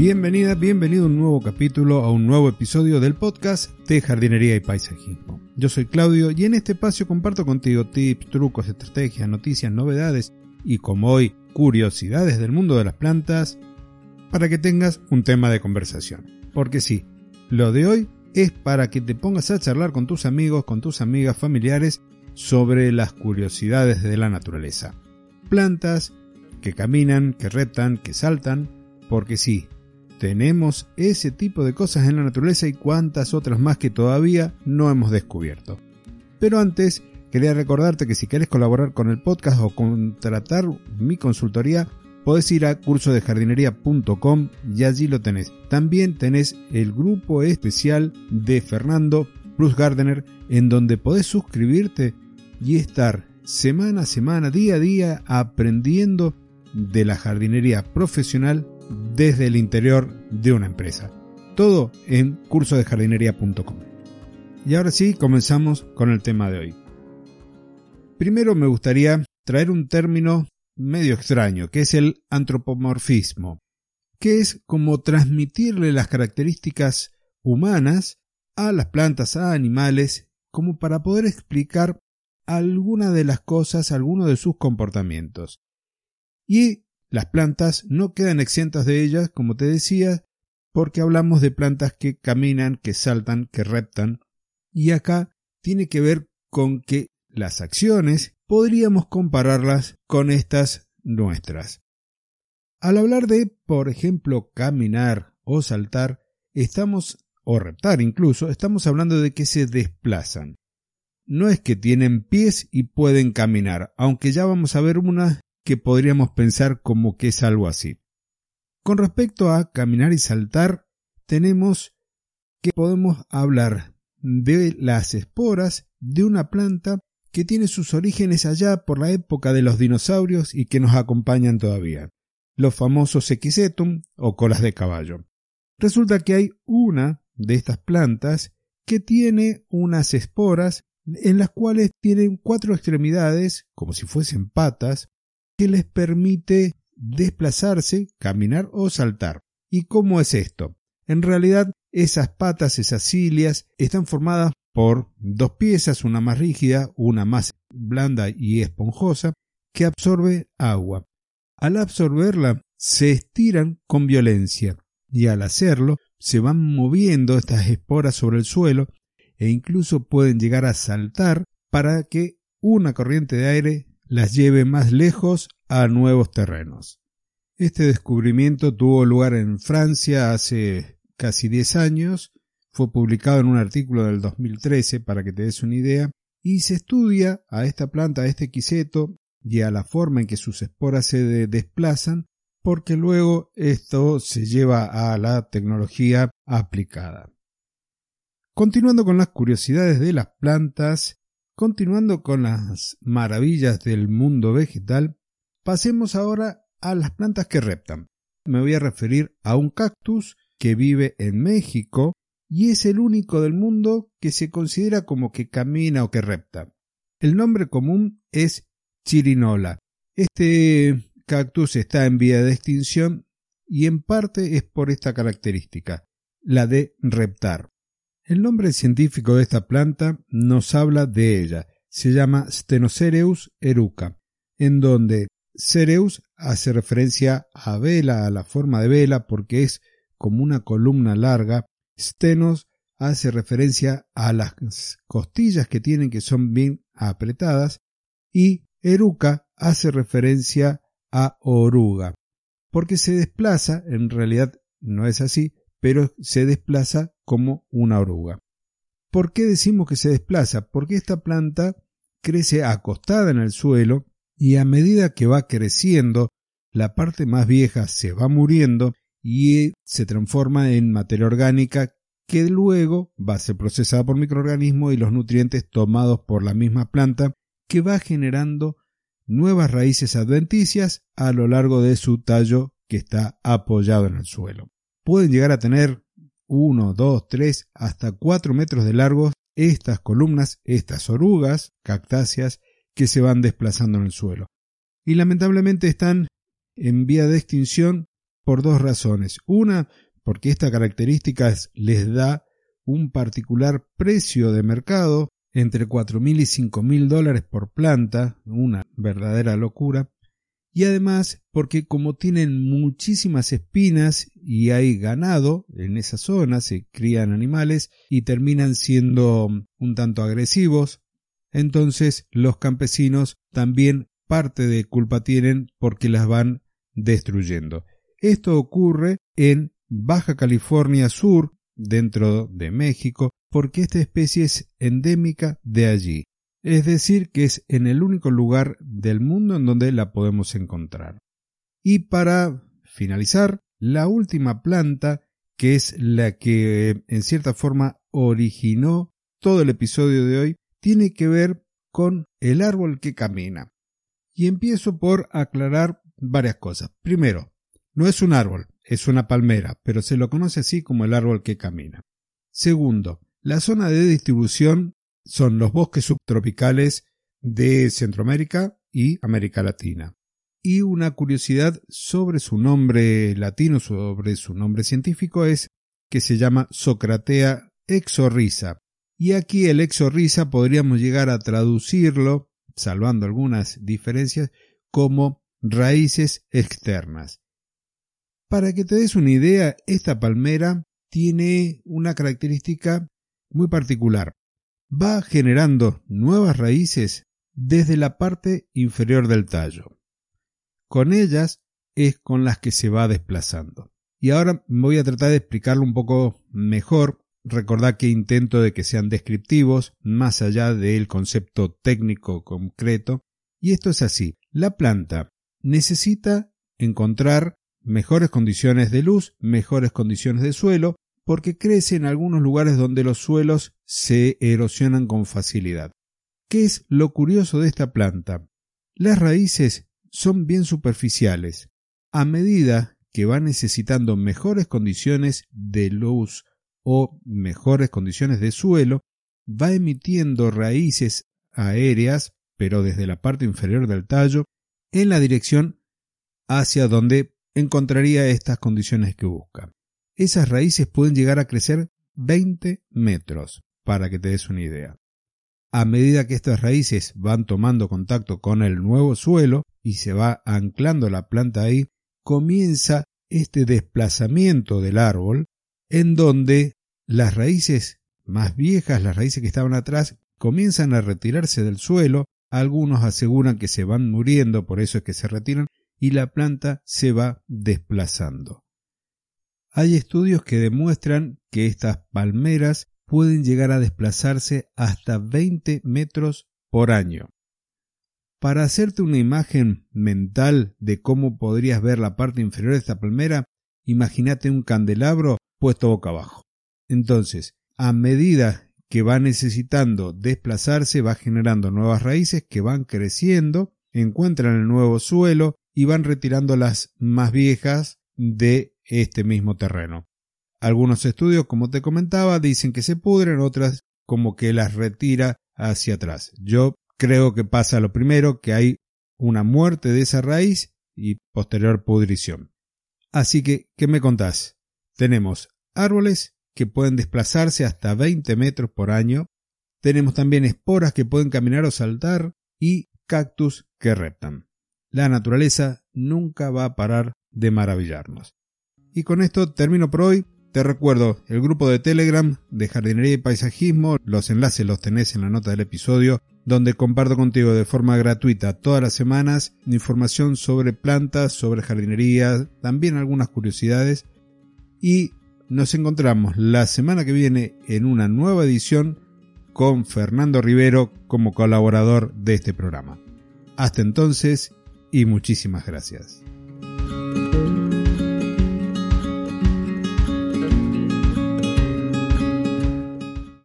Bienvenida, bienvenido a un nuevo capítulo, a un nuevo episodio del podcast de jardinería y paisajismo. Yo soy Claudio y en este espacio comparto contigo tips, trucos, estrategias, noticias, novedades y como hoy, curiosidades del mundo de las plantas para que tengas un tema de conversación. Porque sí, lo de hoy es para que te pongas a charlar con tus amigos, con tus amigas, familiares sobre las curiosidades de la naturaleza. Plantas que caminan, que reptan, que saltan, porque sí, tenemos ese tipo de cosas en la naturaleza y cuantas otras más que todavía no hemos descubierto. Pero antes, quería recordarte que si quieres colaborar con el podcast o contratar mi consultoría, podés ir a cursodejardinería.com y allí lo tenés. También tenés el grupo especial de Fernando Bruce Gardener en donde podés suscribirte y estar semana a semana, día a día, aprendiendo de la jardinería profesional desde el interior de una empresa. Todo en cursodejardinería.com. Y ahora sí, comenzamos con el tema de hoy. Primero me gustaría traer un término medio extraño, que es el antropomorfismo, que es como transmitirle las características humanas a las plantas, a animales, como para poder explicar alguna de las cosas, alguno de sus comportamientos. Y las plantas no quedan exentas de ellas, como te decía, porque hablamos de plantas que caminan, que saltan, que reptan, y acá tiene que ver con que las acciones podríamos compararlas con estas nuestras. Al hablar de, por ejemplo, caminar o saltar, estamos, o reptar incluso, estamos hablando de que se desplazan. No es que tienen pies y pueden caminar, aunque ya vamos a ver una que podríamos pensar como que es algo así. Con respecto a caminar y saltar, tenemos que podemos hablar de las esporas de una planta que tiene sus orígenes allá por la época de los dinosaurios y que nos acompañan todavía, los famosos equisetum o colas de caballo. Resulta que hay una de estas plantas que tiene unas esporas en las cuales tienen cuatro extremidades, como si fuesen patas, que les permite desplazarse, caminar o saltar. ¿Y cómo es esto? En realidad, esas patas, esas cilias, están formadas por dos piezas, una más rígida, una más blanda y esponjosa, que absorbe agua. Al absorberla, se estiran con violencia y al hacerlo, se van moviendo estas esporas sobre el suelo e incluso pueden llegar a saltar para que una corriente de aire las lleve más lejos a nuevos terrenos. Este descubrimiento tuvo lugar en Francia hace casi 10 años, fue publicado en un artículo del 2013 para que te des una idea, y se estudia a esta planta, a este quiseto y a la forma en que sus esporas se desplazan, porque luego esto se lleva a la tecnología aplicada. Continuando con las curiosidades de las plantas, Continuando con las maravillas del mundo vegetal, pasemos ahora a las plantas que reptan. Me voy a referir a un cactus que vive en México y es el único del mundo que se considera como que camina o que repta. El nombre común es chirinola. Este cactus está en vía de extinción y en parte es por esta característica, la de reptar. El nombre científico de esta planta nos habla de ella. Se llama Stenocereus eruca, en donde Cereus hace referencia a vela, a la forma de vela, porque es como una columna larga. Stenos hace referencia a las costillas que tienen que son bien apretadas. Y eruca hace referencia a oruga, porque se desplaza, en realidad no es así, pero se desplaza como una oruga. ¿Por qué decimos que se desplaza? Porque esta planta crece acostada en el suelo y a medida que va creciendo, la parte más vieja se va muriendo y se transforma en materia orgánica que luego va a ser procesada por microorganismos y los nutrientes tomados por la misma planta que va generando nuevas raíces adventicias a lo largo de su tallo que está apoyado en el suelo pueden llegar a tener 1, 2, 3, hasta 4 metros de largo estas columnas, estas orugas cactáceas que se van desplazando en el suelo. Y lamentablemente están en vía de extinción por dos razones. Una, porque esta característica les da un particular precio de mercado entre 4.000 y 5.000 dólares por planta, una verdadera locura, y además porque como tienen muchísimas espinas y hay ganado en esa zona, se crían animales y terminan siendo un tanto agresivos, entonces los campesinos también parte de culpa tienen porque las van destruyendo. Esto ocurre en Baja California Sur, dentro de México, porque esta especie es endémica de allí. Es decir, que es en el único lugar del mundo en donde la podemos encontrar. Y para finalizar, la última planta, que es la que en cierta forma originó todo el episodio de hoy, tiene que ver con el árbol que camina. Y empiezo por aclarar varias cosas. Primero, no es un árbol, es una palmera, pero se lo conoce así como el árbol que camina. Segundo, la zona de distribución son los bosques subtropicales de Centroamérica y América Latina. Y una curiosidad sobre su nombre latino, sobre su nombre científico es que se llama Socratea exorrisa. Y aquí el exorrisa podríamos llegar a traducirlo, salvando algunas diferencias, como raíces externas. Para que te des una idea, esta palmera tiene una característica muy particular va generando nuevas raíces desde la parte inferior del tallo. Con ellas es con las que se va desplazando. Y ahora voy a tratar de explicarlo un poco mejor. Recordad que intento de que sean descriptivos, más allá del concepto técnico concreto. Y esto es así. La planta necesita encontrar mejores condiciones de luz, mejores condiciones de suelo, porque crece en algunos lugares donde los suelos se erosionan con facilidad. ¿Qué es lo curioso de esta planta? Las raíces son bien superficiales. A medida que va necesitando mejores condiciones de luz o mejores condiciones de suelo, va emitiendo raíces aéreas, pero desde la parte inferior del tallo, en la dirección hacia donde encontraría estas condiciones que busca esas raíces pueden llegar a crecer 20 metros, para que te des una idea. A medida que estas raíces van tomando contacto con el nuevo suelo y se va anclando la planta ahí, comienza este desplazamiento del árbol en donde las raíces más viejas, las raíces que estaban atrás, comienzan a retirarse del suelo, algunos aseguran que se van muriendo, por eso es que se retiran, y la planta se va desplazando. Hay estudios que demuestran que estas palmeras pueden llegar a desplazarse hasta 20 metros por año. Para hacerte una imagen mental de cómo podrías ver la parte inferior de esta palmera, imagínate un candelabro puesto boca abajo. Entonces, a medida que va necesitando desplazarse, va generando nuevas raíces que van creciendo, encuentran el nuevo suelo y van retirando las más viejas de este mismo terreno. Algunos estudios, como te comentaba, dicen que se pudren, otras como que las retira hacia atrás. Yo creo que pasa lo primero, que hay una muerte de esa raíz y posterior pudrición. Así que, ¿qué me contás? Tenemos árboles que pueden desplazarse hasta 20 metros por año, tenemos también esporas que pueden caminar o saltar y cactus que reptan. La naturaleza nunca va a parar de maravillarnos. Y con esto termino por hoy. Te recuerdo el grupo de Telegram de jardinería y paisajismo, los enlaces los tenés en la nota del episodio, donde comparto contigo de forma gratuita todas las semanas información sobre plantas, sobre jardinería, también algunas curiosidades. Y nos encontramos la semana que viene en una nueva edición con Fernando Rivero como colaborador de este programa. Hasta entonces y muchísimas gracias.